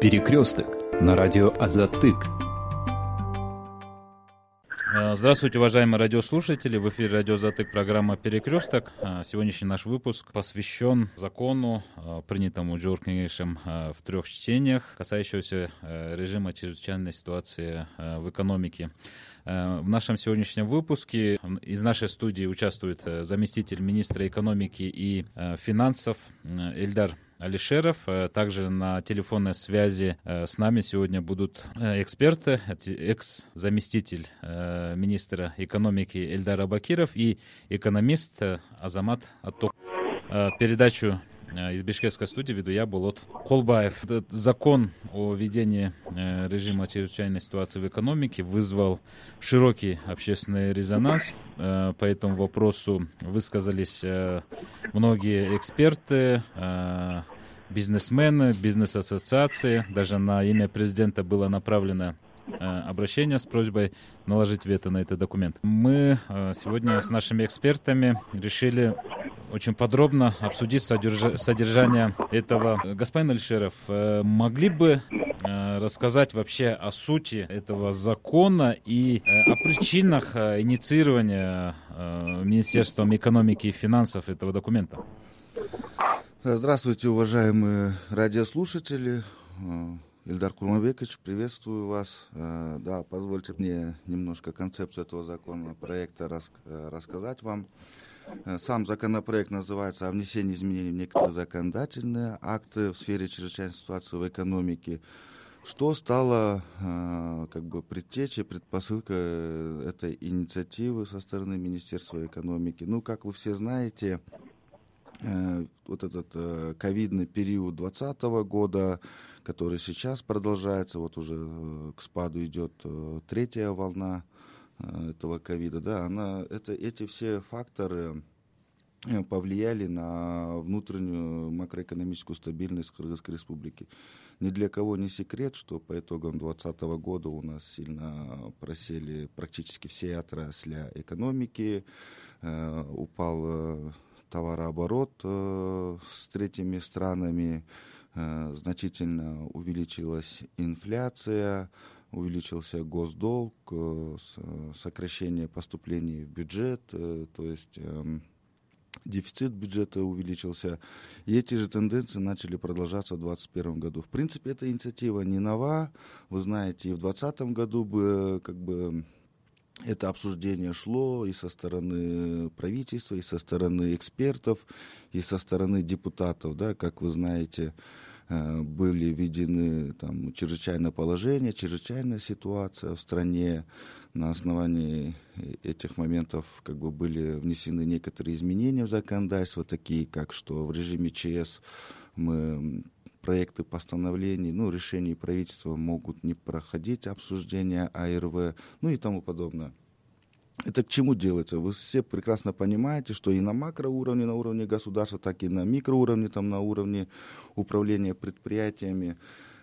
Перекресток на радио Азатык. Э, здравствуйте, уважаемые радиослушатели. В эфире радио Затык программа «Перекресток». Э, сегодняшний наш выпуск посвящен закону, э, принятому Джордж Кенешем в трех чтениях, касающегося режима чрезвычайной ситуации в экономике. В нашем сегодняшнем выпуске из нашей студии участвует заместитель министра экономики и финансов Эльдар Алишеров. Э, также на телефонной связи э, с нами сегодня будут э, эксперты, экс-заместитель министра экономики Эльдар Абакиров и экономист Азамат Атток. Передачу из Бишкекской студии веду я, Болот Колбаев. Этот закон о введении режима чрезвычайной ситуации в экономике вызвал широкий общественный резонанс. По этому вопросу высказались многие эксперты, бизнесмены, бизнес-ассоциации. Даже на имя президента было направлено э, обращение с просьбой наложить вето на этот документ. Мы э, сегодня с нашими экспертами решили очень подробно обсудить содержание этого. Господин Альшеров, э, могли бы рассказать вообще о сути этого закона и о причинах инициирования Министерством экономики и финансов этого документа? Здравствуйте, уважаемые радиослушатели. Ильдар Курмабекович, приветствую вас. Да, позвольте мне немножко концепцию этого закона проекта рас, рассказать вам. Сам законопроект называется «О внесении изменений в некоторые законодательные акты в сфере чрезвычайной ситуации в экономике». Что стало как бы предтечей, предпосылкой этой инициативы со стороны Министерства экономики? Ну, как вы все знаете, Э, вот этот э, ковидный период 2020 года, который сейчас продолжается, вот уже э, к спаду идет третья волна этого ковида, да, она, это, эти все факторы повлияли на внутреннюю макроэкономическую стабильность Кыргызской республики. Ни для кого не секрет, что по итогам 2020 года у нас сильно просели практически все отрасли экономики, упал товарооборот э, с третьими странами, э, значительно увеличилась инфляция, увеличился госдолг, э, сокращение поступлений в бюджет, то есть эм, дефицит бюджета увеличился. И эти же тенденции начали продолжаться в 2021 году. В принципе, эта инициатива не нова. Вы знаете, и в 2020 году бы как бы это обсуждение шло и со стороны правительства, и со стороны экспертов, и со стороны депутатов, да, как вы знаете, э, были введены там чрезвычайное положение, чрезвычайная ситуация в стране. На основании этих моментов как бы были внесены некоторые изменения в законодательство, такие как что в режиме ЧС мы проекты постановлений, ну, решений правительства могут не проходить обсуждения АРВ, ну и тому подобное. Это к чему делается? Вы все прекрасно понимаете, что и на макроуровне, на уровне государства, так и на микроуровне, там, на уровне управления предприятиями,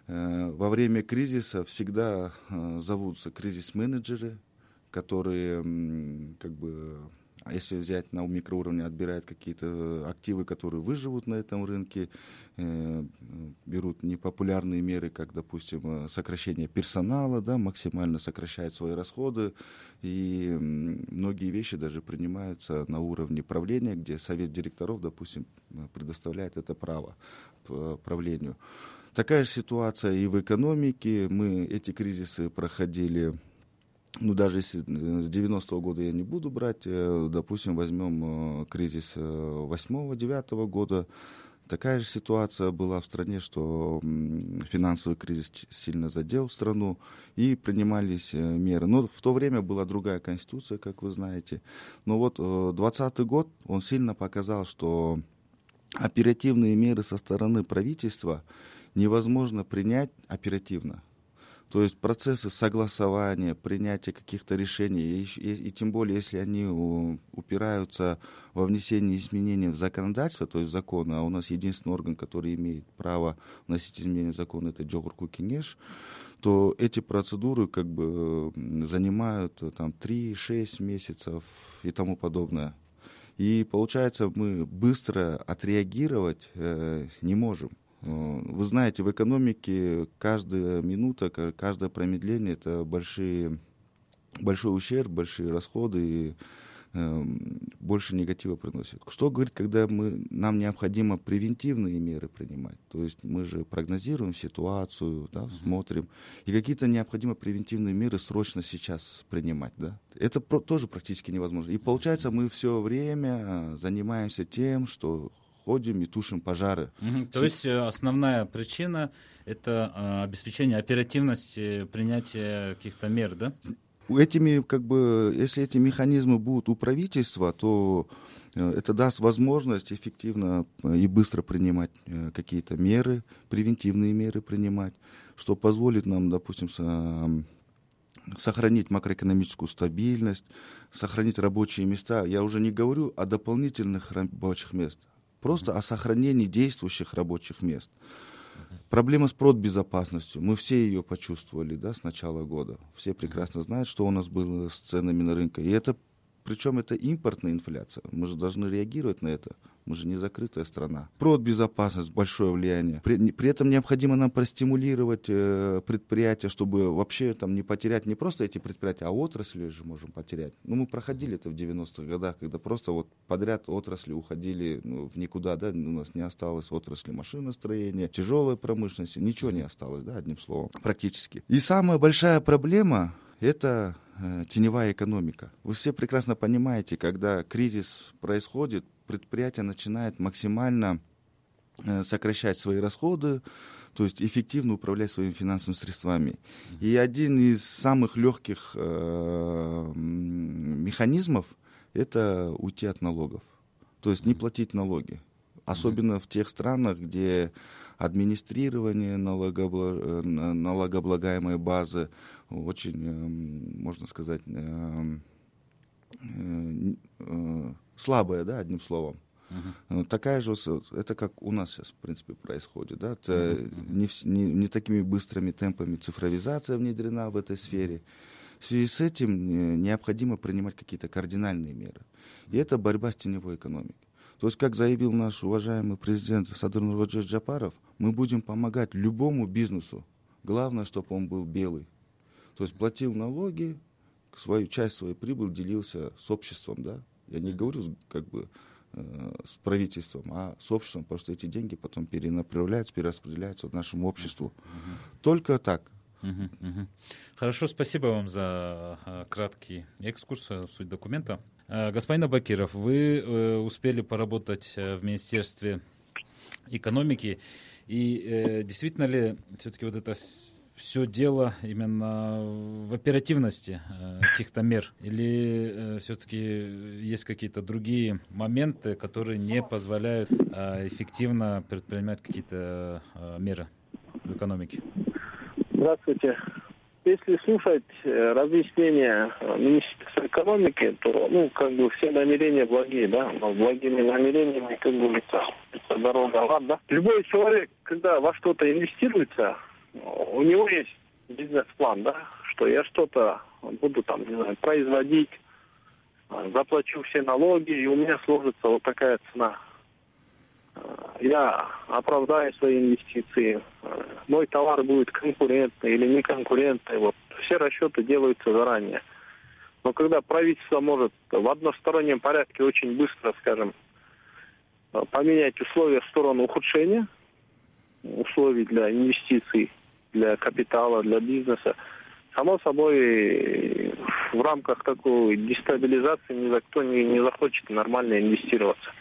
э, во время кризиса всегда э, зовутся кризис-менеджеры, которые как бы если взять на микроуровне, отбирают какие-то активы, которые выживут на этом рынке, э, берут непопулярные меры, как, допустим, э, сокращение персонала, да, максимально сокращают свои расходы, и многие вещи даже принимаются на уровне правления, где совет директоров, допустим, предоставляет это право правлению. Такая же ситуация и в экономике. Мы эти кризисы проходили ну, даже если э, с 90-го года я не буду брать, э, допустим, возьмем э, кризис 8-9 года, такая же ситуация была в стране, что финансовый кризис сильно задел страну, и принимались меры. Но в то время была другая конституция, как вы знаете. Но вот 20 год, он сильно показал, что оперативные меры со стороны правительства невозможно принять оперативно. То есть процессы согласования, принятия каких-то решений, и, и, и тем более, если они у, упираются во внесение изменений в законодательство, то есть законы, а у нас единственный орган, который имеет право вносить изменения в закон, это Джогурку Кенеш, то эти процедуры как бы занимают э, там 3-6 месяцев и тому подобное. И получается, мы быстро отреагировать э, не можем. Вы знаете, в экономике каждая минута, каждое промедление – это большие, большой ущерб, большие расходы. И Эм, больше негатива приносит. Что говорит, когда мы, нам необходимо превентивные меры принимать? То есть мы же прогнозируем ситуацию, да, uh-huh. смотрим, и какие-то необходимо превентивные меры срочно сейчас принимать. Да? Это про- тоже практически невозможно. И получается, мы все время э, занимаемся тем, что ходим и тушим пожары. Угу. То есть э, основная причина это э, обеспечение оперативности принятия каких-то мер, да? этими, как бы, если эти механизмы будут у правительства, то э, это даст возможность эффективно и быстро принимать какие-то меры, превентивные меры принимать, что позволит нам, допустим, сохранить макроэкономическую стабильность, сохранить рабочие места. Я уже не говорю о дополнительных рабочих местах, просто о сохранении действующих рабочих мест. Проблема с продбезопасностью. Мы все ее почувствовали да, с начала года. Все прекрасно знают, что у нас было с ценами на рынке. И это, причем это импортная инфляция. Мы же должны реагировать на это. Мы же не закрытая страна. Продбезопасность большое влияние. При, при этом необходимо нам простимулировать э, предприятия, чтобы вообще там не потерять не просто эти предприятия, а отрасли же можем потерять. Ну, мы проходили это в 90-х годах, когда просто вот подряд отрасли уходили ну, в никуда, да, у нас не осталось отрасли машиностроения, тяжелой промышленности, ничего не осталось, да, одним словом, практически. И самая большая проблема это теневая экономика. Вы все прекрасно понимаете, когда кризис происходит, предприятие начинает максимально э, сокращать свои расходы, то есть эффективно управлять своими финансовыми средствами. И один из самых легких э, механизмов – это уйти от налогов, то есть не платить налоги. Особенно в тех странах, где администрирование налогоблаг... Э, налогооблагаемой базы очень, э, можно сказать, слабая, да, одним словом. Uh-huh. Такая же, это как у нас сейчас, в принципе, происходит. Да? Это uh-huh. не, не, не такими быстрыми темпами цифровизация внедрена в этой сфере. В связи с этим э, необходимо принимать какие-то кардинальные меры. И это борьба с теневой экономикой. То есть, как заявил наш уважаемый президент Садыр Нургаджи Джапаров, мы будем помогать любому бизнесу. Главное, чтобы он был белый. То есть платил налоги, свою часть своей прибыли делился с обществом, да, я не говорю как бы э, с правительством, а с обществом, потому что эти деньги потом перенаправляются, перераспределяются нашему обществу. Uh-huh. Только так. Uh-huh, uh-huh. Хорошо, спасибо вам за uh, краткий экскурс в суть документа. Uh, господин Абакиров, вы uh, успели поработать uh, в Министерстве экономики, и действительно ли все-таки вот это все дело именно в оперативности э, каких-то мер? Или э, все-таки есть какие-то другие моменты, которые не позволяют э, эффективно предпринимать какие-то э, меры в экономике? Здравствуйте. Если слушать э, разъяснения э, Министерства экономики, то, ну, как бы все намерения благие, да, но благими намерениями, как говорится, это дорога ад, да. Любой человек, когда во что-то инвестируется, у него есть бизнес-план, да, что я что-то буду там, не знаю, производить, заплачу все налоги, и у меня сложится вот такая цена. А, я оправдаю свои инвестиции, а, мой товар будет конкурентный или не конкурентный, вот все расчеты делаются заранее. Но когда правительство может в одностороннем порядке очень быстро, скажем, поменять условия в сторону ухудшения условий для инвестиций, для капитала, для бизнеса. Само собой, в рамках такой дестабилизации ни за кто не, не захочет нормально инвестироваться.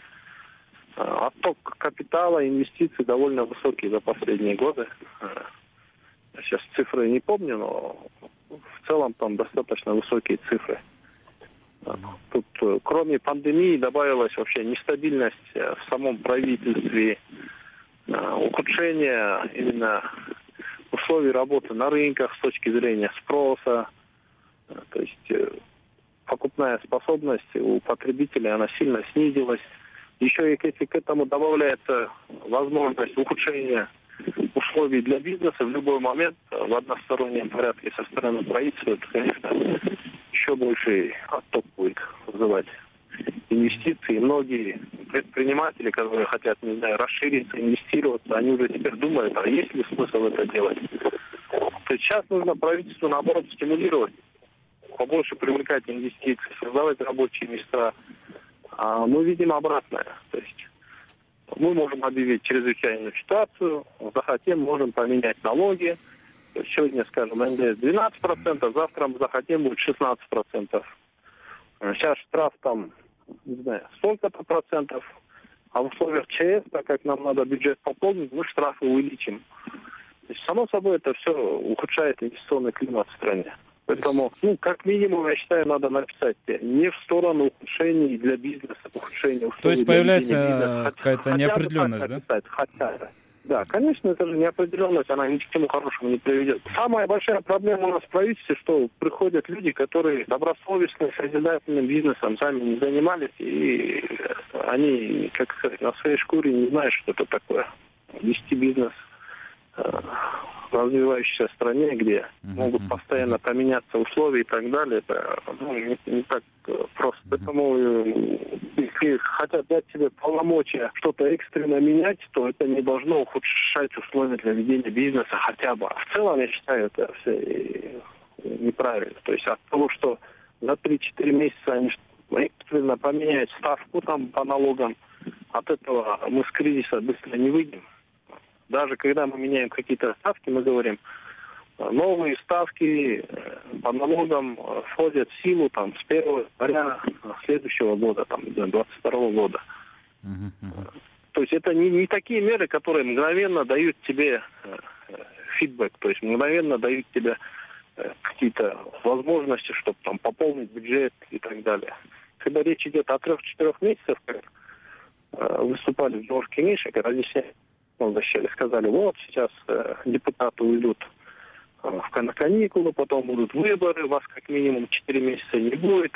А, отток капитала, инвестиций довольно высокий за последние годы. Я сейчас цифры не помню, но в целом там достаточно высокие цифры. Тут э, кроме пандемии добавилась вообще нестабильность в самом правительстве, э, ухудшение именно условий работы на рынках с точки зрения спроса. То есть э, покупная способность у потребителей она сильно снизилась. Еще и если к этому добавляется возможность ухудшения условий для бизнеса в любой момент в одностороннем порядке со стороны правительства, это, конечно, еще больший отток будет вызывать инвестиции. Многие предприниматели, которые хотят, не знаю, расшириться, инвестироваться, они уже теперь думают, а есть ли смысл это делать. Сейчас нужно правительству, наоборот, стимулировать, побольше привлекать инвестиции, создавать рабочие места. А мы видим обратное. То есть мы можем объявить чрезвычайную ситуацию, захотим, можем поменять налоги. Сегодня, скажем, НДС 12%, завтра мы захотим будет 16%. Сейчас штраф там, не знаю, столько-то процентов, а в условиях ЧС, так как нам надо бюджет пополнить, мы штрафы увеличим. То есть, само собой, это все ухудшает инвестиционный климат в стране. Поэтому, ну, как минимум, я считаю, надо написать не в сторону ухудшений для бизнеса, ухудшения То есть появляется какая-то неопределенность, да? Написать, хотя бы. Да, конечно, это же неопределенность, она ни к чему хорошему не приведет. Самая большая проблема у нас в правительстве, что приходят люди, которые добросовестно, созидательным бизнесом сами не занимались, и они, как сказать, на своей шкуре не знают, что это такое. Вести бизнес э, развивающейся стране, где uh-huh, могут постоянно поменяться условия и так далее, это ну, не, не так э, просто. Uh-huh. Поэтому э, если хотят дать себе полномочия что-то экстренно менять, то это не должно ухудшать условия для ведения бизнеса хотя бы. А в целом, я считаю, это все э, неправильно. То есть от того, что за 3-4 месяца они экстренно поменяют ставку там по налогам, от этого мы с кризиса быстро не выйдем. Даже когда мы меняем какие-то ставки, мы говорим, э, новые ставки э, по налогам э, входят в силу там, с 1 января следующего года, там, 22 года. То есть это не, не такие меры, которые мгновенно дают тебе фидбэк, то есть мгновенно дают тебе какие-то возможности, чтобы там пополнить бюджет и так далее. Когда речь идет о трех-четырех месяцах, как выступали в Джордж Кенишек, разъясняли защищали, сказали, вот сейчас э, депутаты уйдут э, на каникулы, потом будут выборы, вас как минимум 4 месяца не будет.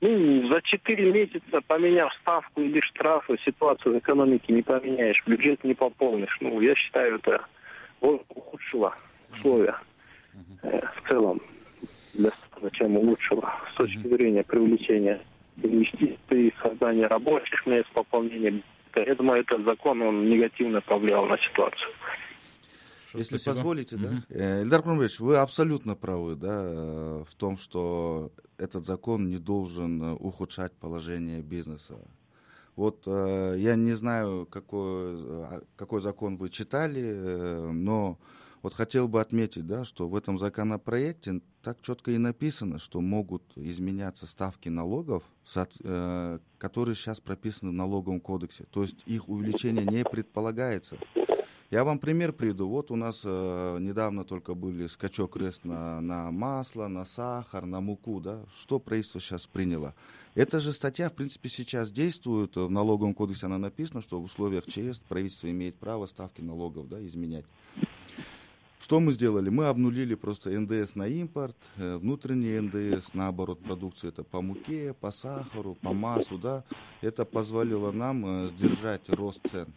Ну, за 4 месяца, поменяв ставку или штрафы, ситуацию в экономике не поменяешь, бюджет не пополнишь. Ну, я считаю, это ухудшило условия э, в целом для страны, чем улучшило с точки зрения привлечения инвестиций, создания рабочих мест, пополнения я думаю, этот закон, он негативно повлиял на ситуацию. Если Спасибо. позволите, да. Э, Эльдар вы абсолютно правы, да, э, в том, что этот закон не должен э, ухудшать положение бизнеса. Вот я не знаю, какой, какой закон вы читали, но вот хотел бы отметить, да, что в этом законопроекте так четко и написано, что могут изменяться ставки налогов, э, которые сейчас прописаны в налоговом кодексе. То есть их увеличение не предполагается. Я вам пример приведу. Вот у нас э, недавно только были скачок рест на, на масло, на сахар, на муку. Да? Что правительство сейчас приняло? Эта же статья, в принципе, сейчас действует. В налоговом кодексе она написана, что в условиях ЧС правительство имеет право ставки налогов да, изменять. Что мы сделали? Мы обнулили просто НДС на импорт, э, внутренний НДС на оборот продукции, это по муке, по сахару, по маслу, да. Это позволило нам э, сдержать рост цен.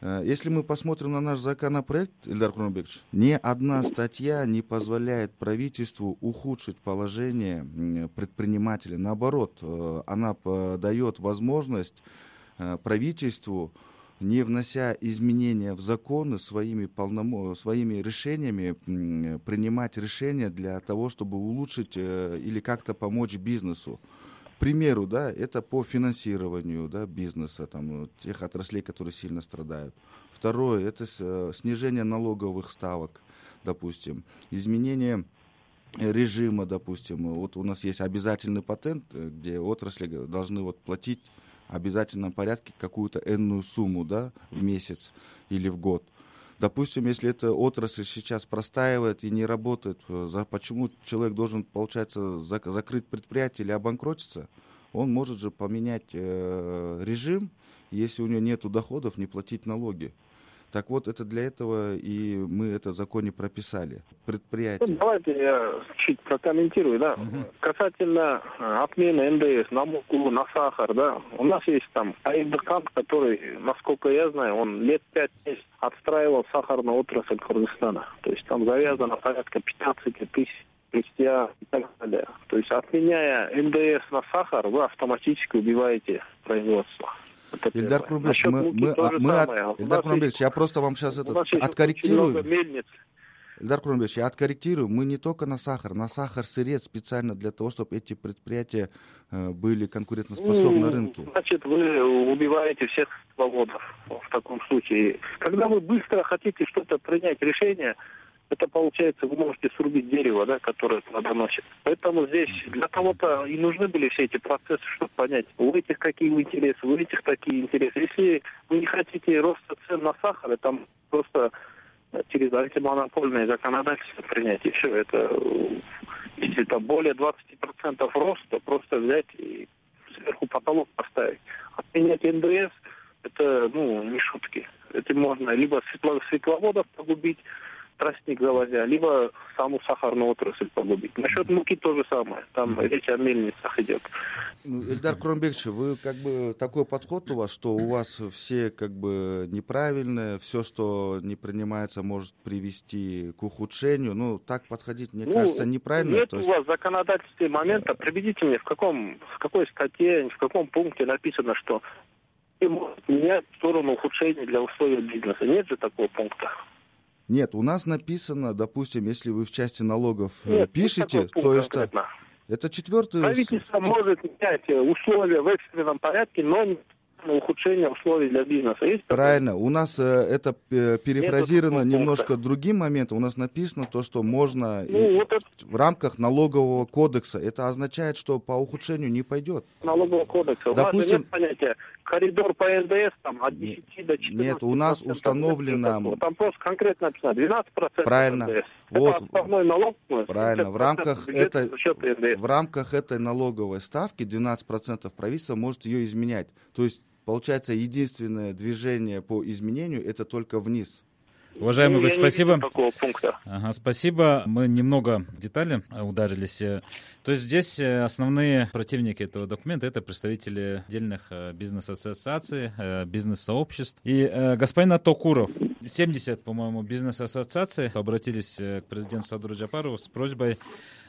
Э, если мы посмотрим на наш законопроект, Ильдар Курнабекович, ни одна статья не позволяет правительству ухудшить положение предпринимателя. Наоборот, она дает возможность правительству не внося изменения в законы своими, полномо... своими решениями, принимать решения для того, чтобы улучшить э, или как-то помочь бизнесу. К примеру, да, это по финансированию да, бизнеса, там, тех отраслей, которые сильно страдают. Второе, это э, снижение налоговых ставок, допустим, изменение режима, допустим. Вот у нас есть обязательный патент, э, где отрасли должны вот платить обязательном порядке какую-то энную сумму да, в месяц или в год. Допустим, если эта отрасль сейчас простаивает и не работает, э, за, почему человек должен, получается, зак, закрыть предприятие или обанкротиться? Он может же поменять э, режим, если у него нет доходов, не платить налоги. Так вот, это для этого и мы это в законе прописали. Предприятие. Ну, давайте я чуть прокомментирую, да. Угу. Касательно э, отмены НДС на муку, на сахар, да. У нас есть там Айдеркант, который, насколько я знаю, он лет пять отстраивал сахарную отрасль Кыргызстана. То есть там завязано порядка 15 тысяч спустя и так далее. То есть отменяя НДС на сахар, вы автоматически убиваете производство. Это Ильдар Крумбеч, мы, мы, мы от, Ильдар Крумбеч, я просто вам сейчас это откорректирую. Ильдар Крумбеч, я откорректирую. Мы не только на сахар, на сахар сырец специально для того, чтобы эти предприятия э, были конкурентоспособны ну, на рынке. Значит, вы убиваете всех свободов в таком случае. Когда вы быстро хотите что-то принять решение, это получается, вы можете срубить дерево, да, которое плодоносит. Поэтому здесь для того-то и нужны были все эти процессы, чтобы понять, у этих какие интересы, у этих такие интересы. Если вы не хотите роста цен на сахар, это просто через антимонопольное законодательство принять, и все. Это, если это более 20% роста, просто взять и сверху потолок поставить. Отменять НДС, это, ну, не шутки. Это можно либо светловодов погубить, тростник завозя, либо саму сахарную отрасль погубить. Насчет муки то же самое. Там речь о мельницах идет. Ну, Эльдар Кромбекович, вы как бы такой подход у вас, что у вас все как бы неправильное, все, что не принимается, может привести к ухудшению. Ну, так подходить, мне ну, кажется, неправильно. Нет есть... у вас законодательстве момента. Приведите мне, в каком, в какой статье, в каком пункте написано, что менять в сторону ухудшения для условий бизнеса. Нет же такого пункта. Нет, у нас написано, допустим, если вы в части налогов э, Нет, пишете, то есть это четвертый... Правительство может менять условия в экстренном порядке, но ухудшение условий для бизнеса. Есть Правильно. У нас э, это э, перефразировано Нет, немножко другим моментом. У нас написано то, что можно ну, и, вот это... в рамках налогового кодекса. Это означает, что по ухудшению не пойдет. Налогового кодекса. Допустим... У вас нет понятия коридор по НДС там, от 10 нет, до 14 Нет, у нас установлено... Там просто конкретно написано 12% Правильно. НДС. Вот. Это основной налог. Правильно. В рамках, этой, в рамках этой налоговой ставки 12% правительство может ее изменять. То есть Получается, единственное движение по изменению это только вниз. Уважаемый ну, гость, спасибо. Ага, спасибо. Мы немного в детали ударились. То есть здесь э, основные противники этого документа это представители отдельных э, бизнес-ассоциаций, э, бизнес-сообществ. И господин Токуров, 70, по-моему, бизнес-ассоциаций обратились к президенту Садуру Джапарову с просьбой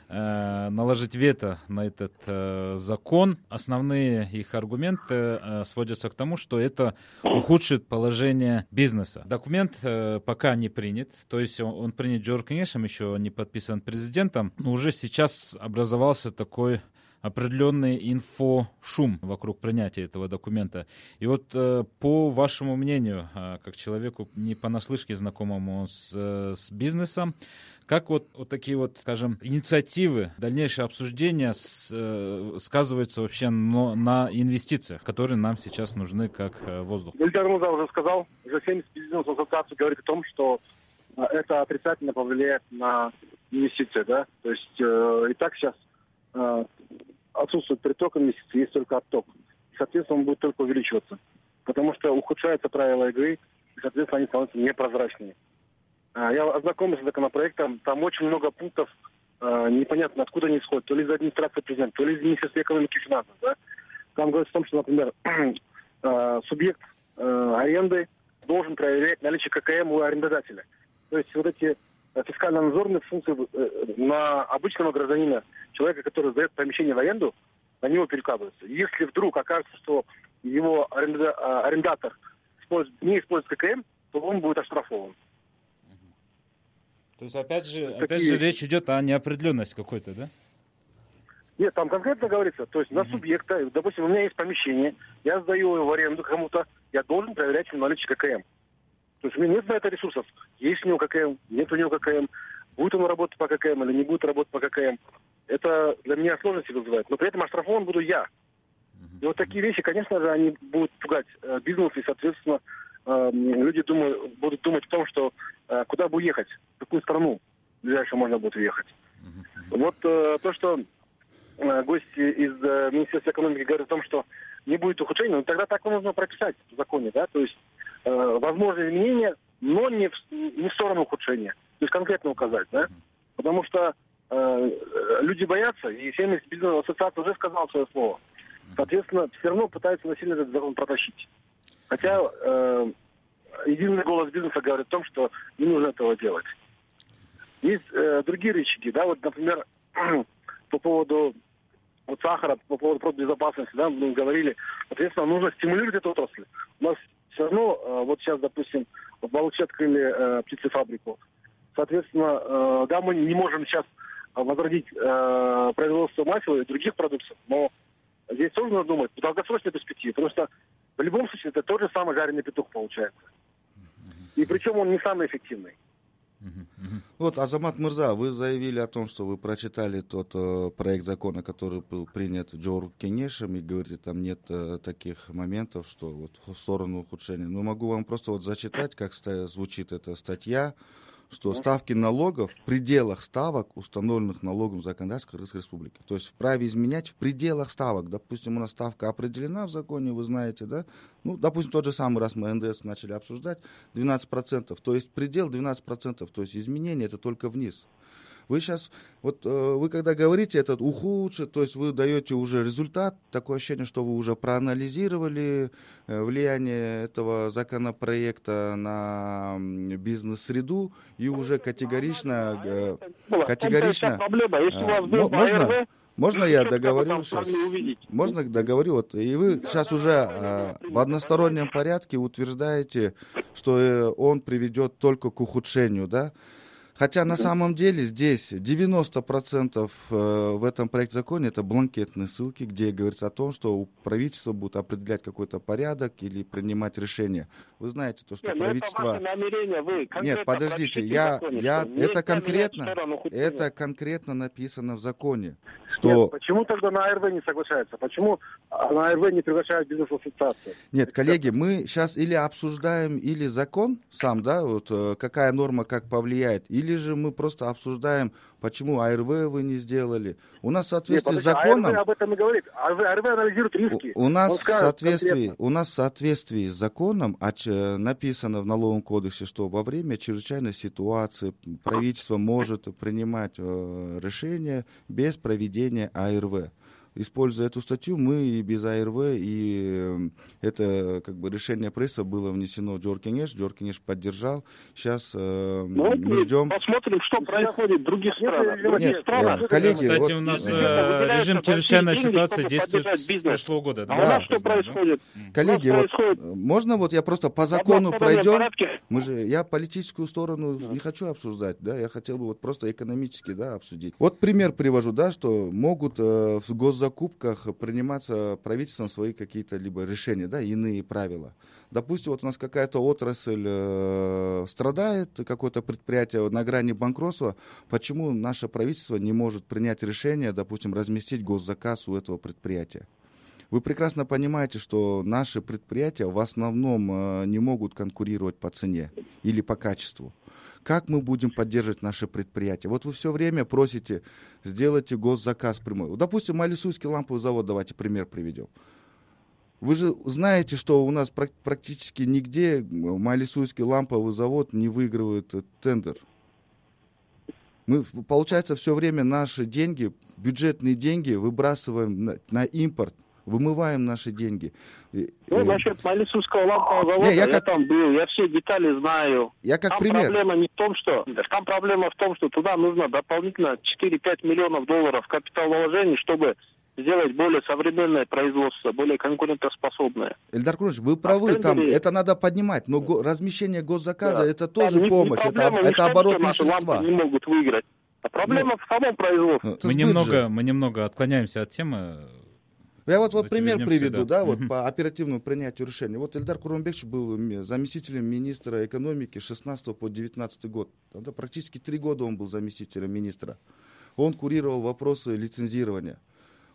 наложить вето на этот э, закон. Основные их аргументы э, сводятся к тому, что это ухудшит положение бизнеса. Документ э, пока не принят, то есть он, принят Джоркинешем, еще не подписан президентом, но уже сейчас образовался такой определенный инфошум вокруг принятия этого документа. И вот э, по вашему мнению, э, как человеку не понаслышке знакомому с, э, с бизнесом, как вот, вот такие вот, скажем, инициативы, дальнейшее обсуждение с, э, сказываются вообще на, на инвестициях, которые нам сейчас нужны как воздух? Ильдар Муза уже сказал, уже 70 бизнес ассоциаций говорит о том, что это отрицательно повлияет на инвестиции, да, то есть э, и так сейчас э, отсутствует приток инвестиций, есть только отток. И, соответственно, он будет только увеличиваться, потому что ухудшаются правила игры, и, соответственно, они становятся непрозрачными. А, я ознакомился с законопроектом, там очень много пунктов, а, непонятно откуда они исходят, то ли из администрации президента, то ли из Министерства экономики и финансов. Да? Там говорится о том, что, например, а, субъект аренды должен проверять наличие ККМ у арендодателя. То есть вот эти фискально-надзорные функции э, на обычного гражданина, человека, который сдает помещение в аренду, на него перекладываются. Если вдруг окажется, что его арендатор не использует ККМ, то он будет оштрафован. То есть, опять же, Такие... опять же речь идет о неопределенности какой-то, да? Нет, там конкретно говорится, то есть на субъекта, допустим, у меня есть помещение, я сдаю его в аренду кому-то, я должен проверять наличие ККМ. То есть у меня нет на это ресурсов. Есть у него ККМ, нет у него ККМ, будет он работать по ККМ или не будет работать по ККМ. Это для меня сложности вызывает. Но при этом оштрафован буду я. И вот такие вещи, конечно же, они будут пугать э, бизнес и, соответственно, Эм, люди думают, будут думать о том, что э, куда бы уехать, в какую страну ближайшую можно будет уехать. Вот э, то, что гости из Министерства экономики говорят о том, что не будет ухудшения, ну тогда так нужно прописать в законе, да, то есть возможные изменения, но не в, не в сторону ухудшения, то есть конкретно указать, да, потому что э, люди боятся, и 70 бизнес ассоциация уже сказал свое слово. Соответственно, все равно пытаются насильно этот закон протащить. Хотя э, единый голос бизнеса говорит о том, что не нужно этого делать. Есть э, другие рычаги, да, вот, например, по поводу вот сахара, по поводу продбезопасности, да, мы говорили, соответственно, нужно стимулировать эту отрасль. У нас все равно, э, вот сейчас, допустим, в Балыче открыли э, птицефабрику. Соответственно, э, да, мы не можем сейчас возродить производство масел и других продуктов, но здесь тоже нужно думать в долгосрочной перспективе, потому что в любом случае это тот же самый жареный петух получается. И причем он не самый эффективный. Вот, Азамат Мырза, вы заявили о том, что вы прочитали тот э, проект закона, который был принят Джору Кенешем, и говорите, там нет э, таких моментов, что вот в сторону ухудшения. Но могу вам просто вот зачитать, как звучит эта статья что ставки налогов в пределах ставок, установленных налогом законодательства Кыргызской Республики. То есть вправе изменять в пределах ставок. Допустим, у нас ставка определена в законе, вы знаете, да? Ну, допустим, тот же самый, раз мы НДС начали обсуждать, 12%. То есть предел 12%, то есть изменение это только вниз. Вы сейчас, вот э, вы когда говорите этот ухудшит, то есть вы даете уже результат, такое ощущение, что вы уже проанализировали э, влияние этого законопроекта на бизнес-среду и уже категорично, э, категорично... Можно? Можно я договорю сейчас? Можно договорю? Вот, и вы сейчас уже э, в одностороннем порядке утверждаете, что э, он приведет только к ухудшению, да? Хотя на самом деле здесь 90% э, в этом проекте закона это бланкетные ссылки, где говорится о том, что правительство будет определять какой-то порядок или принимать решения. Вы знаете то, что Нет, ну, правительство... намерения, вы Нет, подождите, я, законе, я, это конкретно, это конкретно написано в законе, что... Нет, почему тогда на АРВ не соглашается? Почему на АРВ не приглашают бизнес-ассоциации? Нет, коллеги, мы сейчас или обсуждаем или закон сам, да, вот э, какая норма как повлияет, или или же мы просто обсуждаем, почему АРВ вы не сделали. У нас в соответствии Нет, с законом... АРВ об этом и говорит. АРВ, АРВ анализирует риски. У, у нас, в соответствии, у нас в соответствии с законом написано в налоговом кодексе, что во время чрезвычайной ситуации правительство может принимать э, решения без проведения АРВ используя эту статью, мы и без АРВ, и эм, это как бы решение пресса было внесено в Джоркинеш, Джоркинеш поддержал. Сейчас э, ну, мы ждем... Посмотрим, что происходит в других странах. Нет, странах нет, коллеги, Кстати, вот, у нас э, режим чрезвычайной ситуации действует с прошлого года. Да? А у нас что происходит? Коллеги, вот, происходит? можно вот я просто по закону пройдем? Мы же, я политическую сторону не хочу обсуждать, да, я хотел бы вот просто экономически, да, обсудить. Вот пример привожу, да, что могут э, в госзаконе закупках приниматься правительством свои какие-то либо решения, да, иные правила. Допустим, вот у нас какая-то отрасль э, страдает, какое-то предприятие на грани банкротства, почему наше правительство не может принять решение, допустим, разместить госзаказ у этого предприятия? Вы прекрасно понимаете, что наши предприятия в основном э, не могут конкурировать по цене или по качеству. Как мы будем поддерживать наши предприятия? Вот вы все время просите, сделайте госзаказ прямой. Допустим, Алисуйский ламповый завод, давайте пример приведем. Вы же знаете, что у нас практически нигде Малисуйский ламповый завод не выигрывает тендер. Мы, получается, все время наши деньги, бюджетные деньги выбрасываем на, на импорт вымываем наши деньги. Ну, насчет Малисусского лампового завода, не, я, как... я там был, я все детали знаю. Я как там пример. проблема не в том, что... Там проблема в том, что туда нужно дополнительно 4-5 миллионов долларов капиталовложений, чтобы сделать более современное производство, более конкурентоспособное. Эльдар Курович, вы правы, а там это надо поднимать, но го, размещение госзаказа да. это тоже там помощь, не, это, это оборотные средства. не могут выиграть. А проблема ну, в самом производстве. Мы немного, мы немного отклоняемся от темы. Я вот, вот пример приведу, сюда. да, вот по оперативному принятию решения. Вот Эльдар Курумбекович был заместителем министра экономики 16 по 19 год. Это практически три года он был заместителем министра. Он курировал вопросы лицензирования.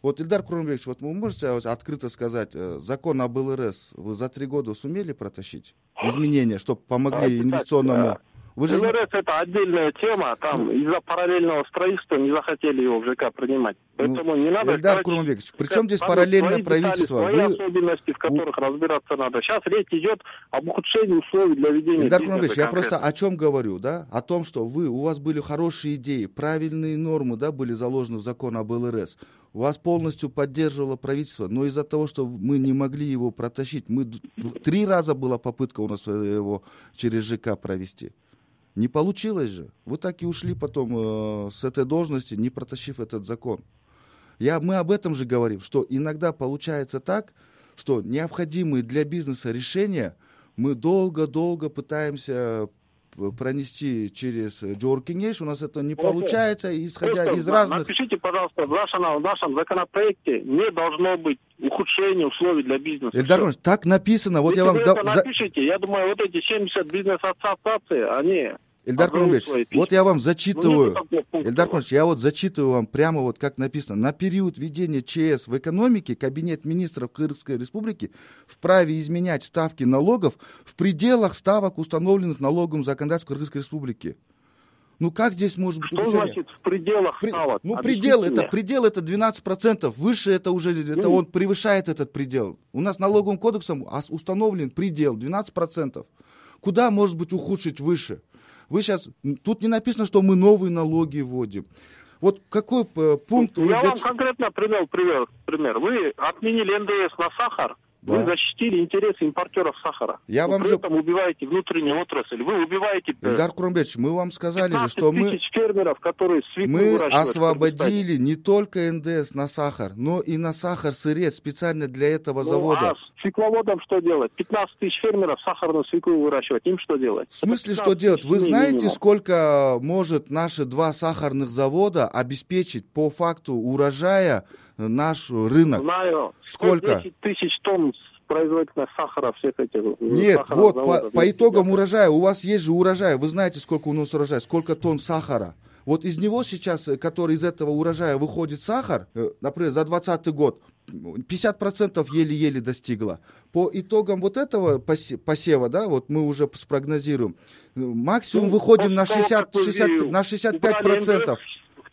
Вот, Ильдар Курумбекович, вот вы можете открыто сказать, э, закон об ЛРС вы за три года сумели протащить? Изменения, чтобы помогли а, инвестиционному вы же... ЛРС это отдельная тема, там ну. из-за параллельного строительства не захотели его в ЖК принимать. Ну, Поэтому ну, не надо... Эльдар Курманбекович, при чем здесь параллельное правительство? Детали, свои Вы... особенности, в которых У... разбираться надо. Сейчас речь идет об ухудшении условий для ведения Эльдар Курманбекович, я просто о чем говорю, да? О том, что вы, у вас были хорошие идеи, правильные нормы, да, были заложены в закон об ЛРС вас полностью поддерживало правительство, но из-за того, что мы не могли его протащить, мы три раза была попытка у нас его через ЖК провести Не получилось же. Вы так и ушли потом э, с этой должности, не протащив этот закон. Я, мы об этом же говорим, что иногда получается так, что необходимые для бизнеса решения мы долго-долго пытаемся пронести через Джоркинеш, у нас это не получается, исходя Просто из разных... Напишите, пожалуйста, в нашем, в нашем законопроекте не должно быть ухудшения условий для бизнеса. Эльдар так написано, вот Если я вам... вы да- это напишите, я думаю, вот эти 70 бизнес-ассоциаций, они... Эльдар Курумбеч, вот я вам Ну, зачитываю, такого пункта. Эльдар Курумбеч, я вот зачитываю вам прямо вот как написано. На период введения ЧС в экономике Кабинет министров Кыргызской Республики вправе изменять ставки налогов в пределах ставок, установленных налоговым законодательством Кыргызской Республики. Ну как здесь может быть Что значит в пределах При- ставок? Ну, Объясните предел это, мне. предел это 12%. Выше это уже, это Ну. он превышает этот предел. У нас налоговым кодексом установлен предел 12%. Куда может быть ухудшить выше? Вы сейчас, тут не написано, что мы новые налоги вводим. Вот какой э, пункт вы Я вам говорите, конкретно привел пример. Вы отменили НДС на сахар, Да. вы защитили интересы импортеров сахара. Я Но вам при же- этом убиваете внутреннюю отрасль. Вы убиваете э, Эльдар Курумбетович, мы вам сказали же, 15 что мы, фермеров, которые мы освободили не только НДС на сахар, но и на сахар сырец специально для этого Ну, завода. а с свекловодом что делать? 15 тысяч фермеров сахарную свеклу выращивать. Им что делать? В смысле, что 15 делать? Вы знаете, минимум. сколько может наши два сахарных завода обеспечить по факту урожая наш рынок? Знаю. Сколько? 10 тысяч тонн производительность сахара всех этих э, Нет, вот по, по итогам урожая, у вас есть же урожай, вы знаете, сколько у нас урожая, сколько тонн сахара. Вот из него сейчас, э, который из этого урожая выходит сахар, э, например, за 2020 год, 50% еле-еле достигла. По итогам вот этого посе- посева, да, вот мы уже спрогнозируем, максимум Ну, выходим на, после того, 60, как вы 60 убрали на 65%.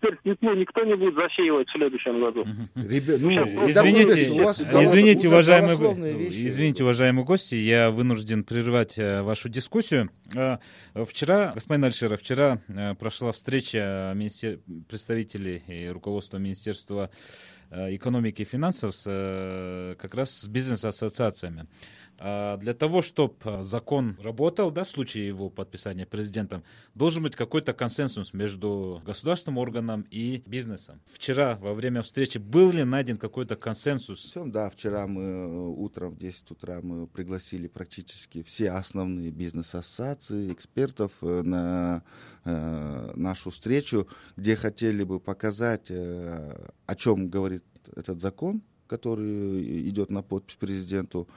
Теперь ну, никто не будет засеивать в следующем году. Ребят, ну, Сейчас Извините, у вас извините, уважаемые, вещи. извините, уважаемые гости, я вынужден прервать э, вашу дискуссию. Э, Вчера, господин Альширов, вчера э, прошла встреча министер- представителей и руководства Министерства э, экономики и финансов с, как раз с бизнес-ассоциациями. А Для того, чтобы закон работал, да, в случае его подписания президентом, должен быть какой-то консенсус между государственным органом и бизнесом. Вчера во время встречи был ли найден какой-то консенсус? Да, вчера мы э, утром в 10 утра мы пригласили практически все основные бизнес-ассоциации, экспертов э, на э, нашу встречу, где хотели бы показать, о чем говорит этот закон, который идет на подпись президенту,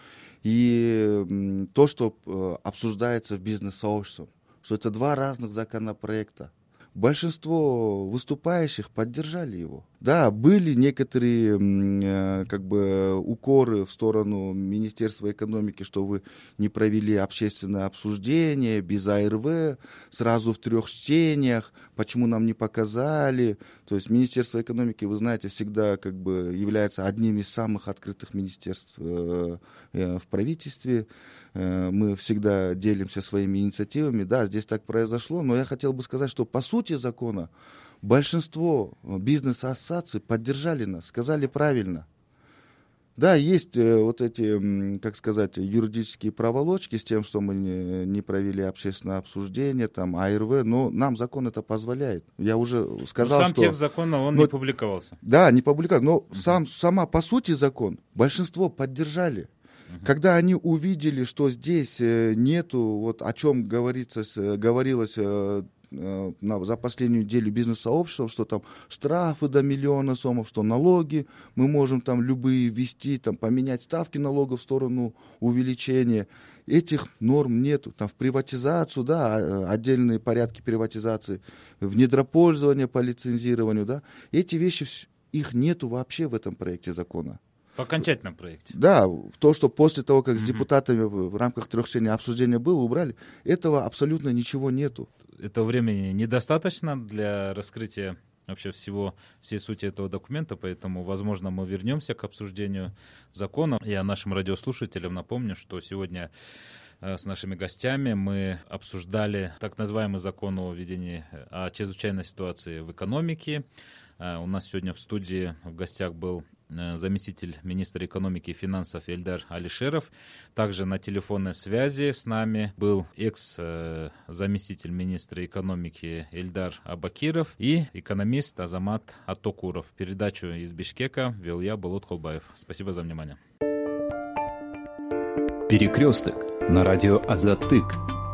и то, что э, обсуждается в бизнес-сообществе, что это два разных законопроекта. Большинство выступающих поддержали его. Да, были некоторые э, как бы укоры в сторону Министерства экономики, что вы не провели общественное обсуждение без АРВ, сразу в трех чтениях, почему нам не показали. То есть Министерство экономики, вы знаете, всегда как бы является одним из самых открытых министерств э, э, в правительстве. Мы всегда делимся своими инициативами. Да, здесь так произошло, но я хотел бы сказать, что по сути закона большинство бизнес-ассоциаций поддержали нас, сказали правильно. Да, есть э, вот эти, как сказать, юридические проволочки с тем, что мы не, провели общественное обсуждение, там, АРВ, но нам закон это позволяет. Я уже сказал, Сам что... текст закона, он Но- не публиковался. Да, не публиковали, но сам, сама по сути закон большинство поддержали. Когда они увидели, что здесь э, нету, вот о чем говорится, э, говорилось э, э, на- за последнюю неделю бизнес-сообщества, что там штрафы до миллиона сомов, что налоги, мы можем там любые ввести, там поменять ставки налогов в сторону увеличения. Этих норм нету. Там в приватизацию, да, э, отдельные порядки приватизации, в недропользование по лицензированию, да. Эти вещи, их нету вообще в этом проекте закона. В окончательном проекте. Да, в то, что после того, как с депутатами в, рамках трех обсуждения было, убрали, этого абсолютно ничего нету. Этого времени недостаточно для раскрытия вообще всего, всей сути этого документа, поэтому, возможно, мы вернемся к обсуждению закона. Я нашим радиослушателям напомню, что сегодня э, с нашими гостями мы обсуждали так называемый закон о введении о чрезвычайной ситуации в экономике. Э, У нас сегодня в студии в гостях был заместитель министра экономики и финансов Эльдар Алишеров. Также на телефонной связи с нами был экс-заместитель министра экономики Эльдар Абакиров и экономист Азамат Атокуров. Передачу из Бишкека вел я, Булут Холбаев. Спасибо за внимание. Перекресток на радио Азатык.